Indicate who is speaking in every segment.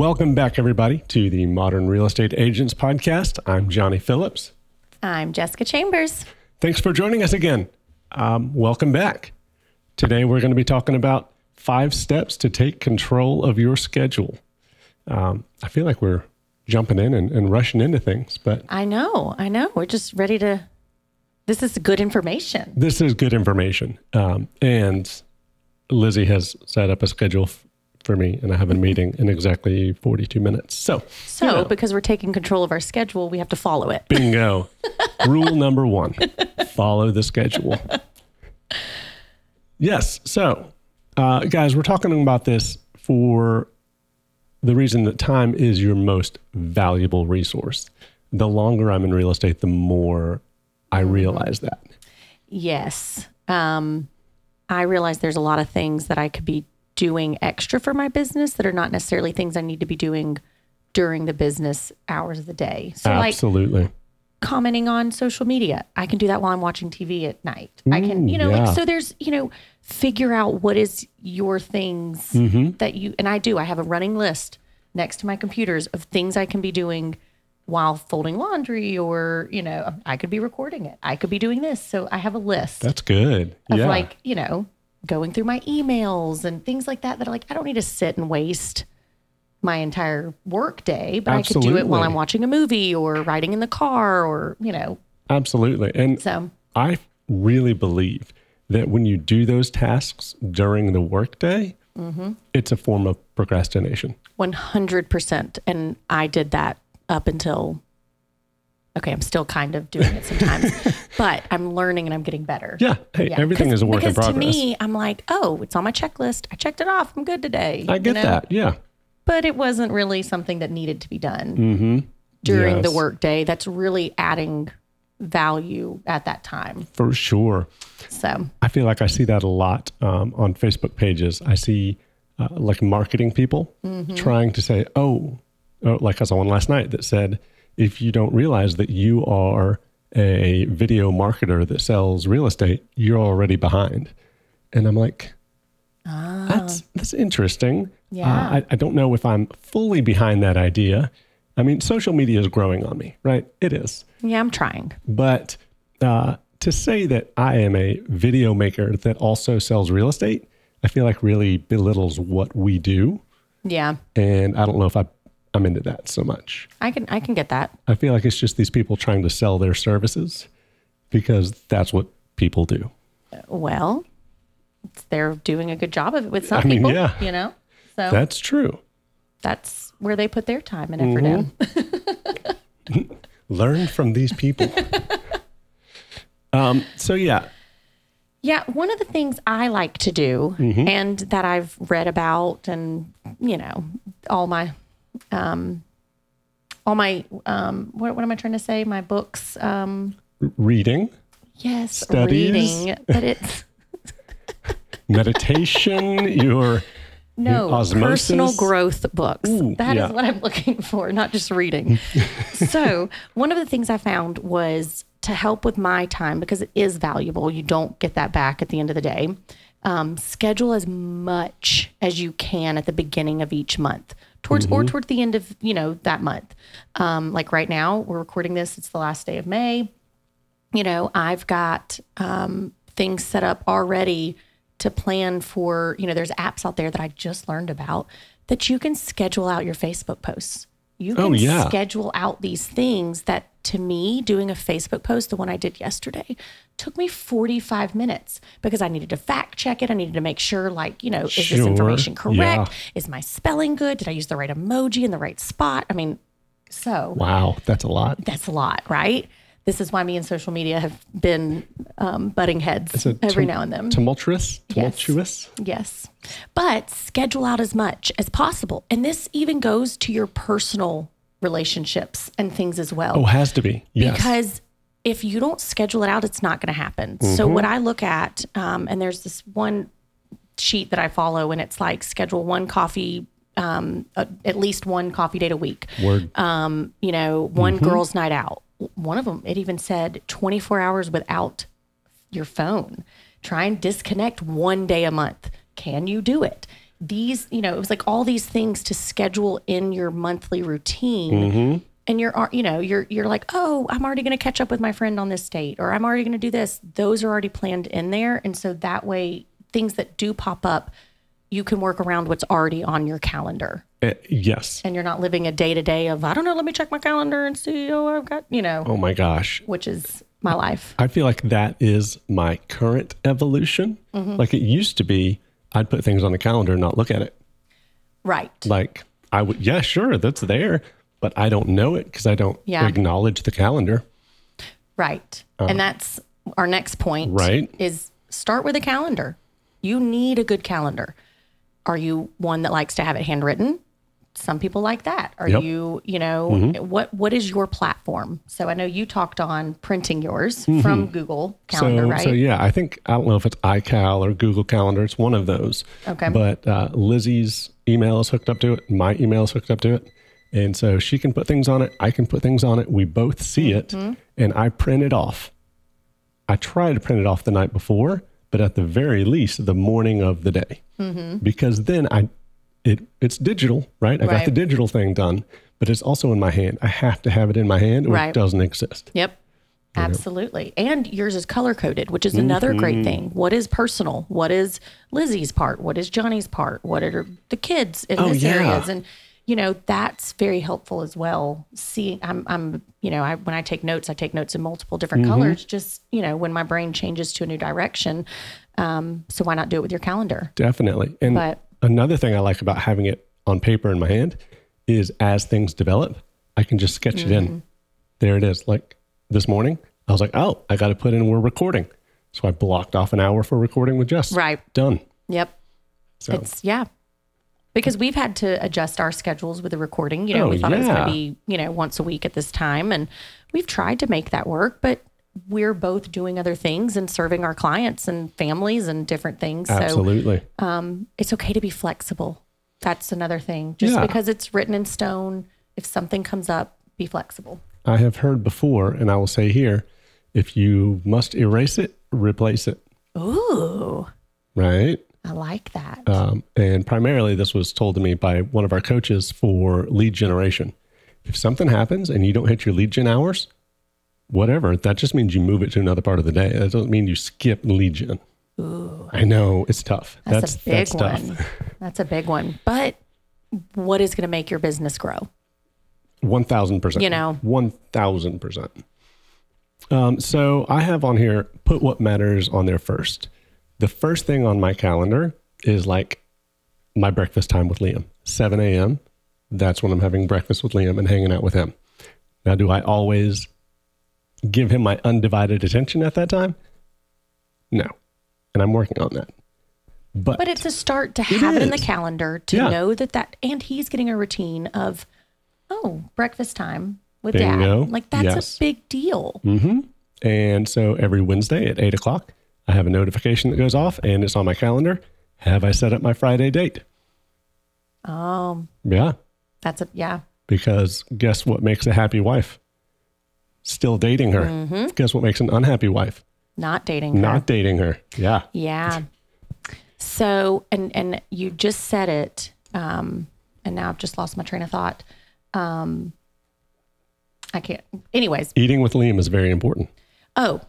Speaker 1: Welcome back, everybody, to the Modern Real Estate Agents Podcast. I'm Johnny Phillips.
Speaker 2: I'm Jessica Chambers.
Speaker 1: Thanks for joining us again. Um, welcome back. Today, we're going to be talking about five steps to take control of your schedule. Um, I feel like we're jumping in and, and rushing into things, but
Speaker 2: I know, I know. We're just ready to. This is good information.
Speaker 1: this is good information. Um, and Lizzy has set up a schedule f- for me, and I have a meeting in exactly 42 minutes. So,
Speaker 2: So,
Speaker 1: you know,
Speaker 2: because we're taking control of our schedule, we have to follow it.
Speaker 1: bingo. Rule number one follow the schedule. Yes. So, uh, guys, we're talking about this for the reason that time is your most valuable resource. The longer I'm in real estate, the more I realize that.
Speaker 2: Yes. Um, I realize there's a lot of things that I could be doing extra for my business that are not necessarily things I need to be doing during the business hours of the day. So, like
Speaker 1: Absolutely.
Speaker 2: commenting on social media, I can do that while I'm watching TV at night. I can, you know,
Speaker 1: yeah.
Speaker 2: like, so there's, you know, figure out what is your things
Speaker 1: Mm-hmm.
Speaker 2: that you, and I do, I have a running list next to my computers of things I can be doing while folding laundry or, you know, I could be recording it. I could be doing this. So I have a list
Speaker 1: That's good.
Speaker 2: of
Speaker 1: yeah.
Speaker 2: like, you know, going through my emails and things like that that are like, I don't need to sit and waste my entire work day, but I could do it while I'm watching a movie or riding in the car or, you know,
Speaker 1: Absolutely. And
Speaker 2: so
Speaker 1: I really believe that when you do those tasks during the workday,
Speaker 2: Mm-hmm.
Speaker 1: it's a form of procrastination.
Speaker 2: 100%. And I did that up until, okay, I'm still kind of doing it sometimes, but I'm learning and I'm getting better.
Speaker 1: Yeah. Hey,
Speaker 2: Yeah,
Speaker 1: everything is a work in
Speaker 2: because
Speaker 1: progress.
Speaker 2: To me, I'm like, oh, it's on my checklist. I checked it off. I'm good today.
Speaker 1: I get
Speaker 2: you know?
Speaker 1: that. Yeah.
Speaker 2: But it wasn't really something that needed to be done during the
Speaker 1: Yes.
Speaker 2: workday. That's really adding value at that time.
Speaker 1: For sure.
Speaker 2: So,
Speaker 1: I feel like I see that a lot um, on Facebook pages. I see uh, like marketing people
Speaker 2: Mm-hmm.
Speaker 1: trying to say, oh, oh, like I saw one last night that said, if you don't realize that you are a video marketer that sells real estate, you're already behind. And I'm like, that's that's interesting.
Speaker 2: Ah. Yeah.
Speaker 1: Uh, I, I don't know if I'm fully behind that idea. I mean, social media is growing on me, right? It is.
Speaker 2: yeah, I'm trying.
Speaker 1: But uh, to say that I am a video maker that also sells real estate, I feel like really belittles what we do.
Speaker 2: Yeah,
Speaker 1: And I don't know if I, I'm into that so much.
Speaker 2: I can I can get that.
Speaker 1: I feel like it's just these people trying to sell their services because that's what people do.
Speaker 2: Well, they're doing a good job of it with some
Speaker 1: I mean,
Speaker 2: people,
Speaker 1: yeah.
Speaker 2: you know. So
Speaker 1: That's true.
Speaker 2: that's where they put their time and effort
Speaker 1: Mm-hmm.
Speaker 2: in.
Speaker 1: Learn from these people. um, so, yeah,
Speaker 2: Yeah, one of the things I like to do
Speaker 1: Mm-hmm.
Speaker 2: and that I've read about and you know, all my um all my um what what am I trying to say? My books um
Speaker 1: reading,
Speaker 2: yes,
Speaker 1: Studies?
Speaker 2: reading, but it's
Speaker 1: meditation, your
Speaker 2: no
Speaker 1: Osmosis?
Speaker 2: personal growth books.
Speaker 1: Ooh,
Speaker 2: That is
Speaker 1: yeah.
Speaker 2: what I'm looking for, not just reading. so, one of the things I found was to help with my time because it is valuable. You don't get that back at the end of the day. Um, schedule as much as you can at the beginning of each month, towards or towards the end of you know that month. Um, like right now, we're recording this. It's the last day of May you know, I've got um, things set up already to plan for, you know, there's apps out there that I just learned about that you can schedule out your Facebook posts. You oh, can
Speaker 1: Oh, yeah.
Speaker 2: schedule out these things that to me, doing a Facebook post, the one I did yesterday, took me 45 minutes because I needed to fact check it. I needed to make sure, like, you know, is
Speaker 1: Sure.
Speaker 2: this information correct?
Speaker 1: Yeah.
Speaker 2: Is my spelling good? Did I use the right emoji in the right spot? I mean, so
Speaker 1: wow, that's a lot.
Speaker 2: that's a lot, right? This is why me and social media have been um, butting heads every
Speaker 1: tum-
Speaker 2: now and then.
Speaker 1: Tumultuous? Tumultuous?
Speaker 2: yes. But schedule out as much as possible. And this even goes to your personal relationships and things as well.
Speaker 1: Oh, has to be. Yes.
Speaker 2: Because if you don't schedule it out, it's not going to happen. So
Speaker 1: Mm-hmm.
Speaker 2: what I look at, um, and there's this one sheet that I follow, and it's like schedule one coffee, um, uh, at least one coffee date a week
Speaker 1: Word.
Speaker 2: um, you know, one girl's night out. One of them, it even said 24 hours without your phone. Try and disconnect one day a month. Can you do it? these, you know, it was like all these things to schedule in your monthly routine. Mm-hmm. And you're, you know, you're you're like, oh, I'm already going to catch up with my friend on this date, or I'm already going to do this. Those are already planned in there, and so that way, things that do pop up, you can work around what's already on your calendar,
Speaker 1: Uh, yes.
Speaker 2: and you're not living a day to day of I don't know, let me check my calendar and see. Oh, I've got, you know,
Speaker 1: Oh my gosh.
Speaker 2: which is my life.
Speaker 1: I feel like that is my current evolution.
Speaker 2: Mm-hmm.
Speaker 1: Like it used to be, I'd put things on the calendar and not look at it.
Speaker 2: Right.
Speaker 1: Like I would, yeah, sure, that's there, but I don't know it because I don't
Speaker 2: Yeah.
Speaker 1: acknowledge the calendar.
Speaker 2: Right. and that's our next point.
Speaker 1: Right.
Speaker 2: Is start with a calendar. You need a good calendar. Are you one that likes to have it handwritten? Some people like that. Are
Speaker 1: Yep.
Speaker 2: you, you know, what what is your platform? So I know you talked on printing yours from Google Calendar,
Speaker 1: so,
Speaker 2: right?
Speaker 1: so yeah, I think I don't know if it's iCal or Google Calendar. It's one of those.
Speaker 2: Okay.
Speaker 1: But uh, Lizzy's email is hooked up to it. My email is hooked up to it, and so she can put things on it. I can put things on it. We both see it,
Speaker 2: Mm-hmm.
Speaker 1: and I print it off. I try to print it off the night before, but at the very least, the morning of the day,
Speaker 2: Mm-hmm.
Speaker 1: because then I, it it's digital, right? I got the digital thing done, but it's also in my hand. I have to have it in my hand, or
Speaker 2: Right.
Speaker 1: it doesn't exist.
Speaker 2: Yep. Absolutely. And yours is color coded, which is another
Speaker 1: Mm-hmm.
Speaker 2: great thing. What is personal? What is Lizzy's part? What is Johnny's part? What are the kids in
Speaker 1: Oh,
Speaker 2: this
Speaker 1: yeah.
Speaker 2: areas? And you know, that's very helpful as well. See, I'm I'm you know, I when I take notes, I take notes in multiple different
Speaker 1: Mm-hmm.
Speaker 2: colors just, you know, when my brain changes to a new direction. Um, so why not do it with your calendar?
Speaker 1: Definitely. And
Speaker 2: But-
Speaker 1: another thing I like about having it on paper in my hand is as things develop, I can just sketch it
Speaker 2: Mm-hmm.
Speaker 1: in. There it is. Like this morning, I was like, oh, I got to put in we're recording. So I blocked off an hour for recording with Jess.
Speaker 2: Right.
Speaker 1: Done.
Speaker 2: Yep.
Speaker 1: So
Speaker 2: It's yeah. Because we've had to adjust our schedules with the recording. You know,
Speaker 1: Oh,
Speaker 2: we thought it was going to be, you know, once a week at this time. And we've tried to make that work, but we're both doing other things and serving our clients and families and different things. So
Speaker 1: absolutely.
Speaker 2: Um, it's okay to be flexible. That's another thing. Just
Speaker 1: Yeah.
Speaker 2: because it's written in stone, if something comes up, be flexible.
Speaker 1: I have heard before, and I will say here if you must erase it, replace it.
Speaker 2: Ooh,
Speaker 1: Right.
Speaker 2: I like that.
Speaker 1: Um, and primarily, this was told to me by one of our coaches for lead generation. If something happens and you don't hit your lead gen hours, whatever, that just means you move it to another part of the day. That doesn't mean you skip lead gen. Ooh, I know it's tough.
Speaker 2: that's,
Speaker 1: That's
Speaker 2: a big
Speaker 1: that's tough.
Speaker 2: one. That's a big one. But what is going to make your business grow?
Speaker 1: One thousand percent.
Speaker 2: You know.
Speaker 1: one thousand percent. Um, so I have on here put what matters on there first. The first thing on my calendar is like my breakfast time with Liam, seven a.m. That's when I'm having breakfast with Liam and hanging out with him. Now, do I always give him my undivided attention at that time? No, and I'm working on that. But,
Speaker 2: But it's a start to have it, in the calendar to
Speaker 1: Yeah.
Speaker 2: know that that, and he's getting a routine of, oh, breakfast time with
Speaker 1: Bingo.
Speaker 2: dad. Like that's
Speaker 1: Yes.
Speaker 2: a big deal. Mm-hmm.
Speaker 1: And so every Wednesday at eight o'clock, I have a notification that goes off and it's on my calendar. Have I set up my Friday date?
Speaker 2: Oh,
Speaker 1: Yeah.
Speaker 2: that's a, yeah.
Speaker 1: Because guess what makes a happy wife? Still dating her.
Speaker 2: Mm-hmm.
Speaker 1: Guess what makes an unhappy wife?
Speaker 2: Not dating. her.
Speaker 1: Not dating her. Yeah.
Speaker 2: Yeah. So, and and you just said it, um, and now I've just lost my train of thought. Um, I can't. Anyways,
Speaker 1: Eating with Liam is very important.
Speaker 2: oh,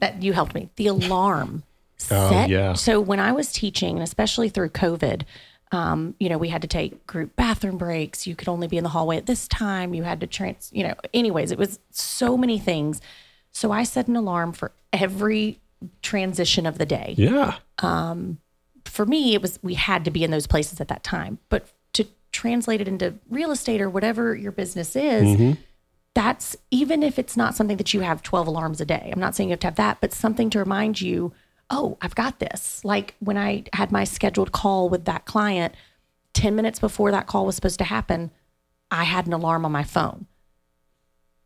Speaker 2: that you helped me. The alarm.
Speaker 1: Oh,
Speaker 2: set.
Speaker 1: yeah.
Speaker 2: So when I was teaching, and especially through COVID, um, you know, we had to take group bathroom breaks. You could only be in the hallway at this time. You had to trans, you know, anyways, it was so many things. So I set an alarm for every transition of the day
Speaker 1: Yeah.
Speaker 2: Um, for me, it was we had to be in those places at that time. But to translate it into real estate or whatever your business is, that's even if it's not something that you have 12 alarms a day. I'm not saying you have to have that, but something to remind you, oh, I've got this. Like when I had my scheduled call with that client, 10 minutes before that call was supposed to happen, I had an alarm on my phone.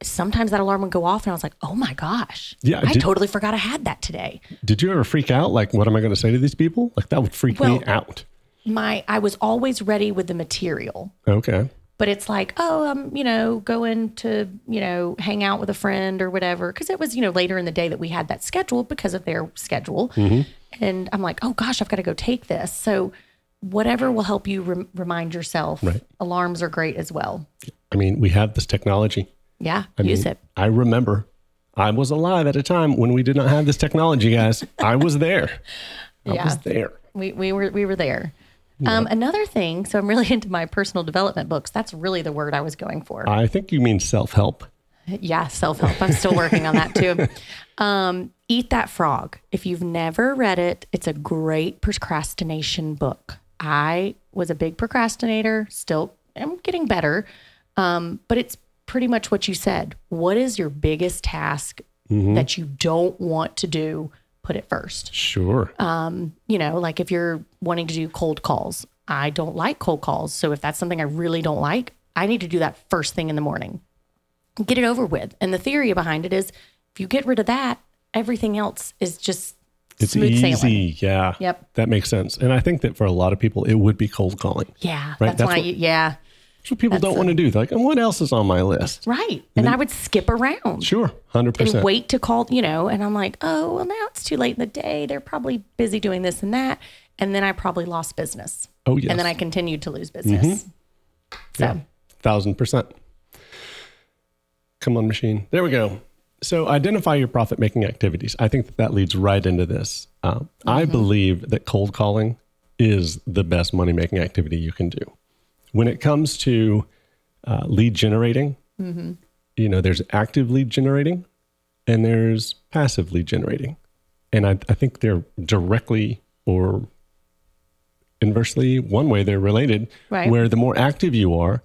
Speaker 2: Sometimes that alarm would go off and I was like, oh my gosh.
Speaker 1: Yeah,
Speaker 2: I
Speaker 1: did-
Speaker 2: totally forgot I had that today.
Speaker 1: Did you ever freak out? Like, what am I going to say to these people? Like, that would freak me out.
Speaker 2: My I was always ready with the material.
Speaker 1: Okay.
Speaker 2: But it's like, oh, I'm, you know, going to, you know, hang out with a friend or whatever. Cause it was, you know, later in the day that we had that scheduled because of their schedule. Mm-hmm. And I'm like, oh gosh, I've got to go take this. So whatever will help you rem- remind yourself.
Speaker 1: Right.
Speaker 2: Alarms are great as well.
Speaker 1: I mean, we have this technology.
Speaker 2: Yeah,
Speaker 1: I
Speaker 2: use
Speaker 1: mean,
Speaker 2: it.
Speaker 1: I remember I was alive at a time when we did not have this technology, guys. I was there. I
Speaker 2: Yeah.
Speaker 1: was there.
Speaker 2: We, we were we were there. Um, another thing, so I'm really into my personal development books. That's really the word I was going for.
Speaker 1: I think you mean self help.
Speaker 2: Yeah, self help. I'm still working on that too. Um, Eat That Frog. If you've never read it, it's a great procrastination book. I was a big procrastinator, still am getting better. Um, but it's pretty much what you said. What is your biggest task that you don't want to do? Put it first.
Speaker 1: Sure.
Speaker 2: Um, you know, like if you're wanting to do cold calls, I don't like cold calls. So if that's something I really don't like, I need to do that first thing in the morning. Get it over with. And the theory behind it is if you get rid of that, everything else is just
Speaker 1: it's
Speaker 2: smooth
Speaker 1: easy.
Speaker 2: sailing.
Speaker 1: Yeah.
Speaker 2: Yep.
Speaker 1: That makes sense. And I think that for a lot of people, it would be cold calling.
Speaker 2: Yeah.
Speaker 1: Right,
Speaker 2: That's,
Speaker 1: that's
Speaker 2: why,
Speaker 1: what-
Speaker 2: you, yeah.
Speaker 1: That's what people don't want to do. They're like, "And what else is on my list?
Speaker 2: Right. And I would skip around
Speaker 1: Sure. 100%.
Speaker 2: and wait to call, you know, and I'm like, oh, well, now it's too late in the day. They're probably busy doing this and that. And then I probably lost business.
Speaker 1: Oh, yes.
Speaker 2: And then I continued to lose business. So,
Speaker 1: Yeah. Thousand percent. Come on, machine. There we go. So identify your profit making activities. I think that that leads right into this. Um, I believe that cold calling is the best money making activity you can do. When it comes to uh, lead generating, you know, there's active lead generating and there's passive lead generating. And I, I think they're directly or inversely, one way they're related,
Speaker 2: Right.
Speaker 1: where the more active you are,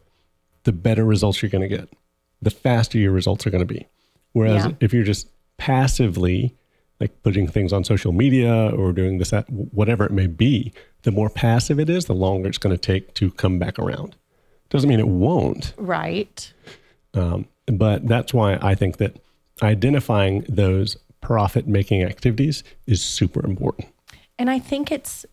Speaker 1: the better results you're going to get, the faster your results are going to be. Whereas
Speaker 2: Yeah.
Speaker 1: if you're just passively like putting things on social media or doing this, that, whatever it may be, the more passive it is, the longer it's going to take to come back around. Doesn't mean it won't,
Speaker 2: right.
Speaker 1: um, but that's why I think that identifying those profit making activities is super important.
Speaker 2: And I think it's,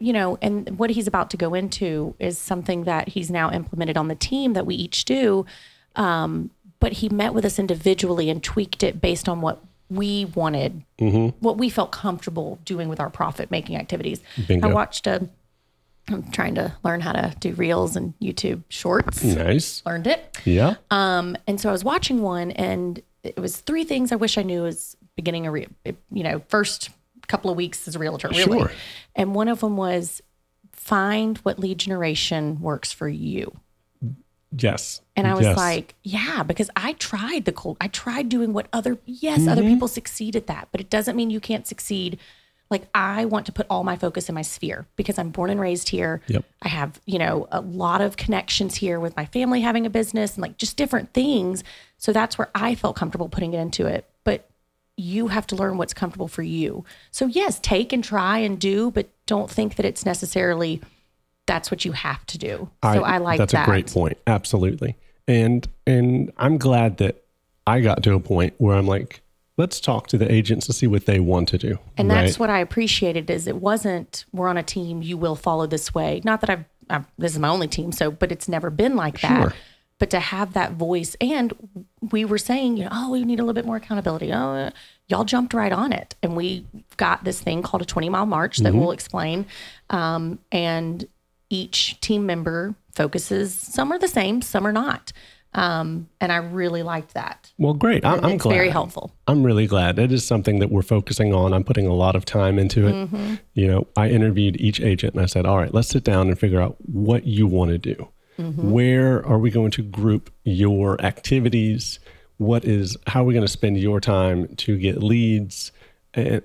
Speaker 2: you know, and what he's about to go into is something that he's now implemented on the team that we each do. Um, but he met with us individually and tweaked it based on what we wanted, what we felt comfortable doing with our profit making activities.
Speaker 1: Bingo.
Speaker 2: I watched a, I'm trying to learn how to do reels and YouTube shorts.
Speaker 1: Nice.
Speaker 2: Learned it.
Speaker 1: Yeah.
Speaker 2: Um, and so I was watching one, and it was three things I wish I knew as beginning a re- you know first couple of weeks as a realtor, really.
Speaker 1: Sure.
Speaker 2: And one of them was find what lead generation works for you.
Speaker 1: Yes.
Speaker 2: And I was
Speaker 1: Yes.
Speaker 2: like, yeah, because I tried the cold. I tried doing what other yes, other
Speaker 1: Mm-hmm.
Speaker 2: people succeed at that, but it doesn't mean you can't succeed. Like I want to put all my focus in my sphere because I'm born and raised here.
Speaker 1: Yep.
Speaker 2: I have, you know, a lot of connections here with my family having a business and like just different things. So that's where I felt comfortable putting it into it. But you have to learn what's comfortable for you. So yes, take and try and do, but don't think that it's necessarily that's what you have to do. So I, like that.
Speaker 1: that's
Speaker 2: that.
Speaker 1: a great point. Absolutely. And and I'm glad that I got to a point where I'm like, let's talk to the agents to see what they want to do.
Speaker 2: And
Speaker 1: right?
Speaker 2: that's what I appreciated is it wasn't we're on a team you will follow this way. Not that I've, I've this is my only team so but it's never been like that.
Speaker 1: Sure.
Speaker 2: But to have that voice and we were saying, you know, oh, we need a little bit more accountability. Oh, y'all jumped right on it. And we got this thing called a 20 mile march that we'll explain. Um, and each team member focuses, some are the same, some are not. Um, and I really liked that.
Speaker 1: well, great. I'm
Speaker 2: it's
Speaker 1: glad.
Speaker 2: very helpful.
Speaker 1: I'm really glad. It is something that we're focusing on. I'm putting a lot of time into it.
Speaker 2: Mm-hmm.
Speaker 1: You know, I interviewed each agent and I said, all right, let's sit down and figure out what you want to do.
Speaker 2: Mm-hmm.
Speaker 1: Where are we going to group your activities? What is, how are we going to spend your time to get leads? And,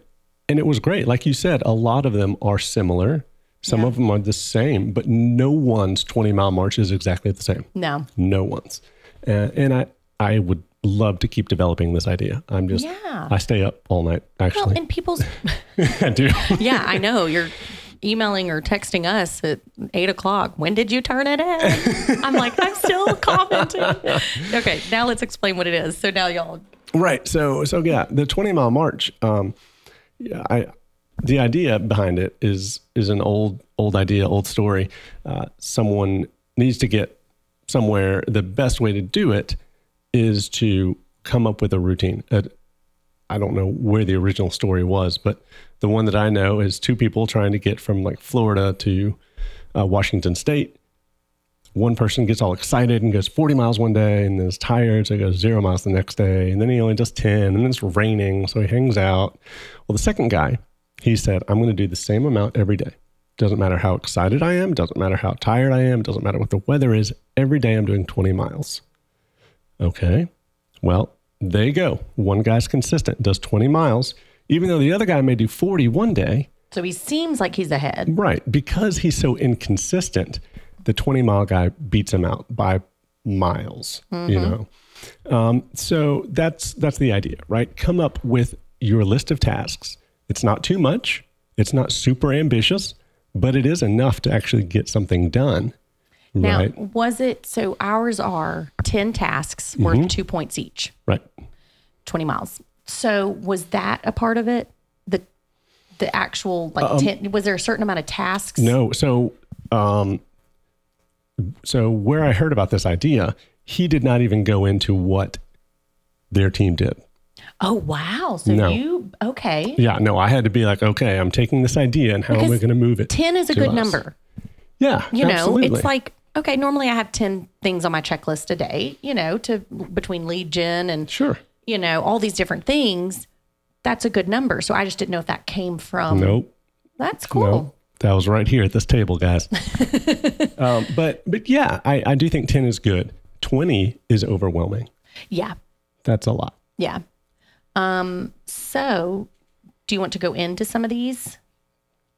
Speaker 1: and it was great. Like you said, a lot of them are similar. Some of them are the same, but no one's 20 mile march is exactly the same
Speaker 2: No.
Speaker 1: no one's uh, and i i would love to keep developing this idea i'm just
Speaker 2: Yeah.
Speaker 1: i stay up all night
Speaker 2: Well,
Speaker 1: actually
Speaker 2: and people's
Speaker 1: i do
Speaker 2: yeah, I know. You're emailing or texting us at eight o'clock. When did you turn it in? I'm like, I'm still commenting. Okay, now let's explain what it is. So now y'all,
Speaker 1: right so so yeah the 20 mile march um yeah i the idea behind it is is an old old idea old story uh, someone needs to get somewhere the best way to do it is to come up with a routine Uh, I don't know where the original story was, but the one that I know is two people trying to get from like Florida to uh, Washington State. One person gets all excited and goes 40 miles one day and then is tired, so he goes zero miles the next day. And then he only does 10, and then it's raining, so he hangs out. Well, the second guy, he said, I'm going to do the same amount every day. Doesn't matter how excited I am, doesn't matter how tired I am, doesn't matter what the weather is. Every day I'm doing 20 miles. Okay. Well, there you go. One guy's consistent, does 20 miles, even though the other guy may do 40 one day.
Speaker 2: So he seems like he's ahead.
Speaker 1: Right. Because he's so inconsistent, the 20 mile guy beats him out by miles, you know? Um, so that's, that's the idea, right? Come up with your list of tasks. It's not too much. It's not super ambitious, but it is enough to actually get something done.
Speaker 2: Now,
Speaker 1: right.
Speaker 2: was it so ours are 10 tasks worth two points each,
Speaker 1: Right.
Speaker 2: 20 miles. So was that a part of it? The the actual like 10 was there a certain amount of tasks?
Speaker 1: No. So, um, so where I heard about this idea, he did not even go into what their team did.
Speaker 2: Oh wow. So
Speaker 1: No.
Speaker 2: you okay.
Speaker 1: Yeah, no, I had to be like, okay, I'm taking this idea and how am I going to move it?
Speaker 2: 10 is a good
Speaker 1: us?
Speaker 2: number.
Speaker 1: Yeah,
Speaker 2: You know,
Speaker 1: absolutely.
Speaker 2: it's like okay, normally I have 10 things on my checklist a day, you know, to between lead gen and
Speaker 1: sure.
Speaker 2: you know, all these different things. That's a good number. So I just didn't know if that came from
Speaker 1: Nope.
Speaker 2: That's cool.
Speaker 1: No, that was right here at this table, guys. um, but but yeah, I, I do think ten is good. Twenty is overwhelming.
Speaker 2: Yeah.
Speaker 1: That's a lot.
Speaker 2: Yeah. Um, so do you want to go into some of these?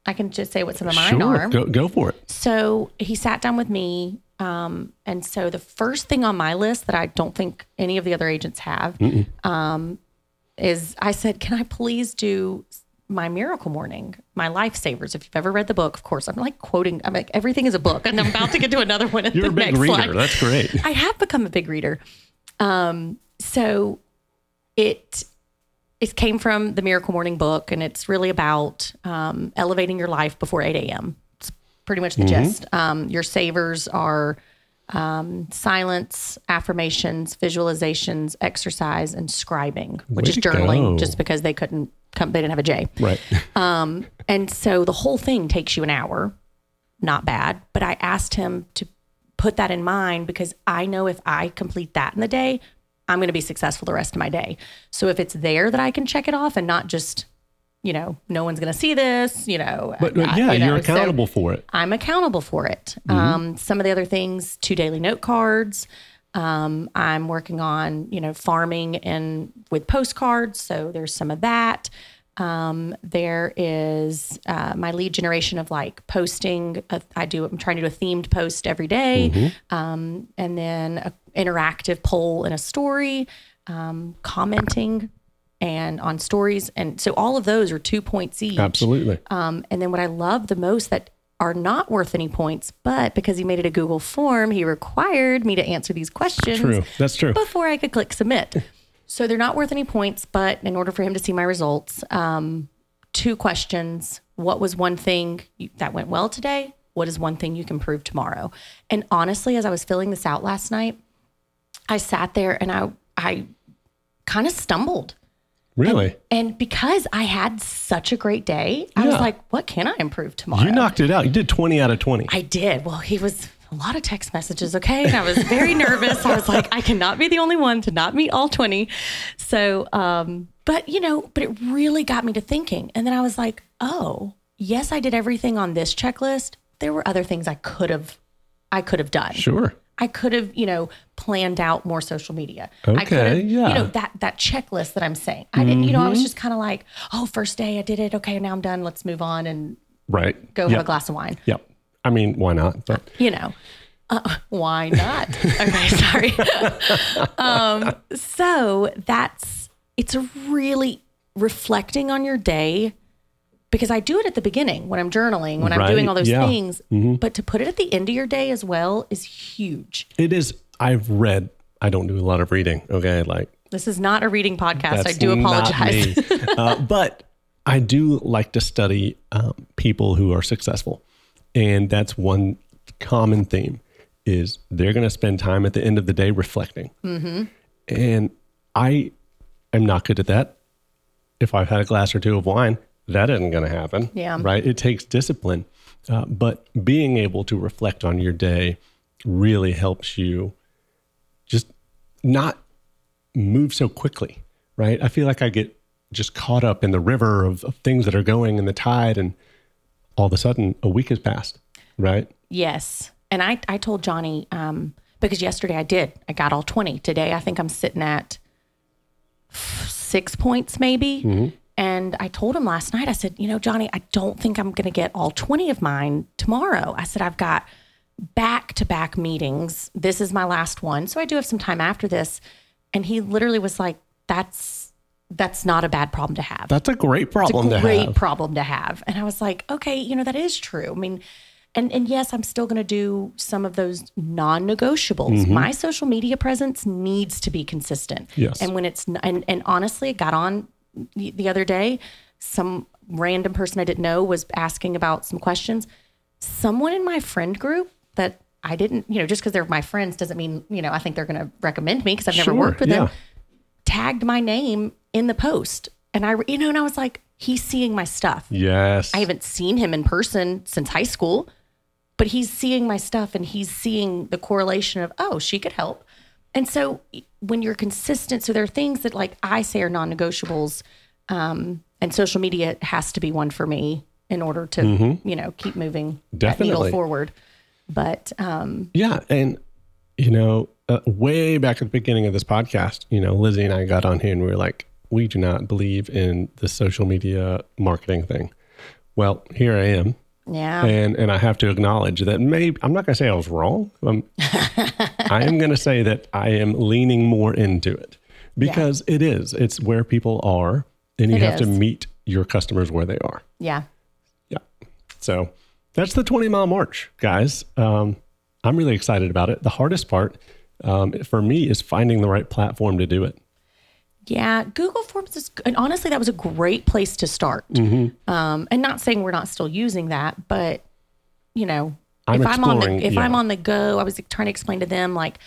Speaker 2: I can just say what some of mine
Speaker 1: sure,
Speaker 2: are.
Speaker 1: go go for it.
Speaker 2: So he sat down with me. Um, and so the first thing on my list that I don't think any of the other agents have um, is I said, Can I please do my miracle morning, my lifesavers? If you've ever read the book, of course, I'm like quoting, I'm like, everything is a book. And I'm about to get to another one. At
Speaker 1: You're
Speaker 2: the
Speaker 1: a big
Speaker 2: next
Speaker 1: reader.
Speaker 2: slide.
Speaker 1: That's great.
Speaker 2: I have become a big reader. Um, so it it came from the Miracle Morning book, and it's really about um, elevating your life before 8 a.m. It's pretty much the gist. Um, your savers are um, silence, affirmations, visualizations, exercise, and scribing, which
Speaker 1: Way
Speaker 2: is journaling, just because they couldn't come, they didn't have a J.
Speaker 1: Right.
Speaker 2: And so the whole thing takes you an hour. Not bad. But I asked him to put that in mind because I know if I complete that in the day, I'm going to be successful the rest of my day. So if it's there that I can check it off and not just, you know, no one's going to see this, you know.
Speaker 1: But, but yeah,
Speaker 2: you know,
Speaker 1: you're
Speaker 2: so-
Speaker 1: accountable for it.
Speaker 2: I'm accountable for it. Um, some of the other things, two daily note cards. Um, I'm working on, you know, farming and with postcards. So there's some of that. Um, there is uh, my lead generation of like posting. A, I do. I'm trying to do a themed post every day. Um, and then an interactive poll in a story, um, commenting and on stories. And so all of those are two points each.
Speaker 1: Absolutely.
Speaker 2: Um, and then what I love the most that are not worth any points, but because he made it a Google form, he required me to answer these questions
Speaker 1: True. That's true.
Speaker 2: before I could click submit. so they're not worth any points, but in order for him to see my results, um, two questions. What was one thing you, that went well today? What is one thing you can prove tomorrow? And honestly, as I was filling this out last night, I sat there and I I kind of stumbled.
Speaker 1: Really?
Speaker 2: And because I had such a great day, I was like, what can I improve tomorrow?
Speaker 1: You knocked it out. You did 20 out of 20.
Speaker 2: I did. Well, he was a lot of text messages, okay? And I was very nervous. I was like, I cannot be the only one to not meet all 20. So, um, but you know, but it really got me to thinking. And then I was like, oh, yes, I did everything on this checklist. There were other things I could have I could have done.
Speaker 1: sure.
Speaker 2: I could have, you know, planned out more social media. I could
Speaker 1: Okay,
Speaker 2: have,
Speaker 1: yeah.
Speaker 2: you know, that that checklist that I'm saying. I didn't, you know, I was just kind of like, oh, first day I did it. Okay, now I'm done. Let's move on and
Speaker 1: Right.
Speaker 2: go
Speaker 1: Yep.
Speaker 2: have a glass of wine.
Speaker 1: Yep. I mean, why not? But
Speaker 2: You know, uh, why not? okay, sorry. um, so that's it's really reflecting on your day because I do it at the beginning when I'm journaling, when I'm doing all those
Speaker 1: yeah.
Speaker 2: things. But to put it at the end of your day as well is huge.
Speaker 1: it is, I've read, I don't do a lot of reading. Okay. Like,
Speaker 2: This is not a reading podcast. I do apologize.
Speaker 1: uh, but I do like to study um, people who are successful, and that's one common theme: is they're going to spend time at the end of the day reflecting.
Speaker 2: Mm-hmm.
Speaker 1: And I am not good at that. If I've had a glass or two of wine, that isn't going to happen.
Speaker 2: Yeah.
Speaker 1: Right. It takes discipline. Uh, but being able to reflect on your day really helps you just not move so quickly. Right. I feel like I get just caught up in the river of, of things that are going in the tide, and all of a sudden a week has passed. Right.
Speaker 2: Yes. And I, I told Johnny, um, because yesterday I did, I got all 20. Today I think I'm sitting at six points maybe. And I told him last night, I said, you know, Johnny, I don't think I'm going to get all 20 of mine tomorrow. I said, I've got back to back meetings. This is my last one. So I do have some time after this. And he literally was like, that's, that's not a bad problem to have
Speaker 1: That's a great problem a
Speaker 2: great
Speaker 1: have.
Speaker 2: problem to have. And I was like, okay, you know, that is true. I mean, and and yes, I'm still going to do some of those non-negotiables. Mm-hmm. My social media presence needs to be consistent.
Speaker 1: Yes.
Speaker 2: And when it's and and honestly, I got on the the other day, some random person I didn't know was asking about some questions. Someone in my friend group that I didn't, you know, just because they're my friends doesn't mean, you know, I think they're going to recommend me because I've never
Speaker 1: Sure,
Speaker 2: worked with
Speaker 1: yeah.
Speaker 2: them tagged my name in the post. And I, you know, and I was like, he's seeing my stuff.
Speaker 1: Yes.
Speaker 2: I haven't seen him in person since high school, but he's seeing my stuff and he's seeing the correlation of, oh, she could help. And so when you're consistent, so there are things that like I say are non negotiables, um, and social media has to be one for me in order to, you know, keep moving that needle forward. But um,
Speaker 1: Yeah, and you know, uh, way back at the beginning of this podcast, you know, Lizzy and I got on here and we were like, we do not believe in the social media marketing thing. Well, here I am,
Speaker 2: yeah,
Speaker 1: and and I have to acknowledge that maybe I'm not going to say I was wrong. Um, I am going to say that I am leaning more into it because it is. It's where people are, and you
Speaker 2: It
Speaker 1: have to meet your customers where they are.
Speaker 2: yeah,
Speaker 1: Yeah. So that's the 20 mile march, guys. Um, I'm really excited about it. The hardest part um, for me is finding the right platform to do it.
Speaker 2: Yeah, Google Forms is, and honestly, that was a great place to start.
Speaker 1: Mm-hmm.
Speaker 2: Um, and not saying we're not still using that, but you know,
Speaker 1: I'm
Speaker 2: if I'm on the if
Speaker 1: yeah.
Speaker 2: I'm on the go, I was trying to explain to them like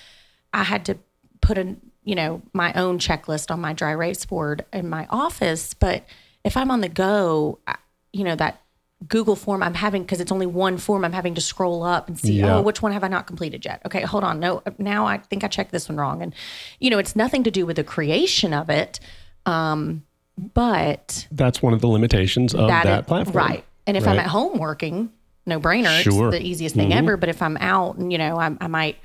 Speaker 2: I had to put a you know my own checklist on my dry erase board in my office, but if I'm on the go, I- you know that Google form I'm having because it's only one form I'm having to scroll up and see
Speaker 1: Yeah.
Speaker 2: oh which one have I not completed yet? Okay hold on. No now I think I checked this one wrong. And you know it's nothing to do with the creation of it um but
Speaker 1: That's one of the limitations of that,
Speaker 2: is-
Speaker 1: platform.
Speaker 2: right. And if I'm at home working no brainer
Speaker 1: Sure.
Speaker 2: it's the easiest thing ever. But if I'm out and you know I, I might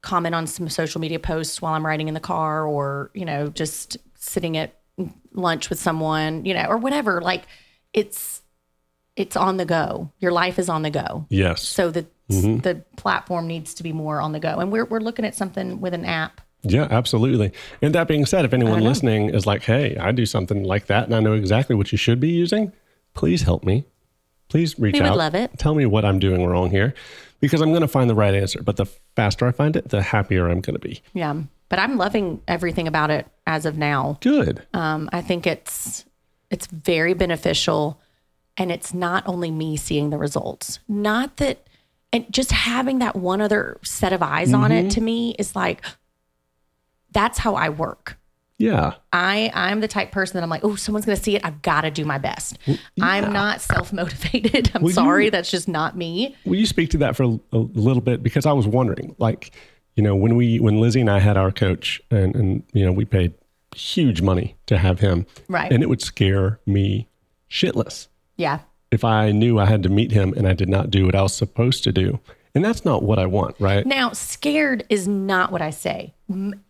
Speaker 2: comment on some social media posts while I'm riding in the car or you know just sitting at lunch with someone you know or whatever. Like it's it's on the go your life is on the go
Speaker 1: Yes.
Speaker 2: so the
Speaker 1: Mm-hmm.
Speaker 2: the platform needs to be more on the go and we're, we're looking at something with an app
Speaker 1: Yeah, absolutely. And that being said, if anyone listening is like, hey, I do something like that and I know exactly what you should be using, please help me. Please reach
Speaker 2: We would love it.
Speaker 1: Tell me what I'm doing wrong here because I'm going to find the right answer. But the faster I find it, the happier I'm going to be.
Speaker 2: yeah but i'm loving everything about it as of now
Speaker 1: Good.
Speaker 2: Um, I think it's it's very beneficial, and it's not only me seeing the results. Not that, and just having that one other set of eyes on it to mm-hmm. me is like that's how I work.
Speaker 1: Yeah.
Speaker 2: I I'm the type person that I'm like, oh, someone's gonna see it. I've got to do my best. I'm not self motivated. I'm
Speaker 1: Well, you-
Speaker 2: sorry, that's just not me.
Speaker 1: Will you speak to that for a, a little bit? Because I was wondering, like, you know, when we when Lizzy and I had our coach, and and you know, we paid huge money to have him,
Speaker 2: Right.
Speaker 1: And it would scare me shitless
Speaker 2: Yeah,
Speaker 1: if I knew I had to meet him and I did not do what I was supposed to do, and that's not what I want, right?
Speaker 2: Now, scared is not what I say.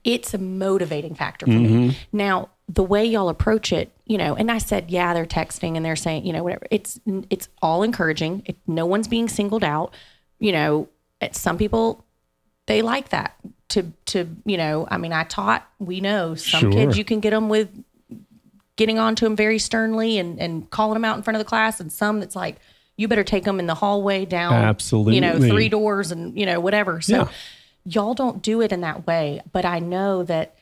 Speaker 2: It's a motivating factor for
Speaker 1: Mm-hmm.
Speaker 2: me. Now, the way y'all approach it, you know, and I said, yeah, they're texting and they're saying, you know, whatever. It's it's all encouraging. It, no one's being singled out. You know, it, some people they like that to to you know. I mean, I taught. We know some
Speaker 1: Sure.
Speaker 2: kids you can get them with getting onto them very sternly and and calling them out in front of the class, and some that's like. You better take them in the hallway down, absolutely, you know, three doors and you know whatever. So
Speaker 1: Yeah.
Speaker 2: y'all don't do it in that way, but I know that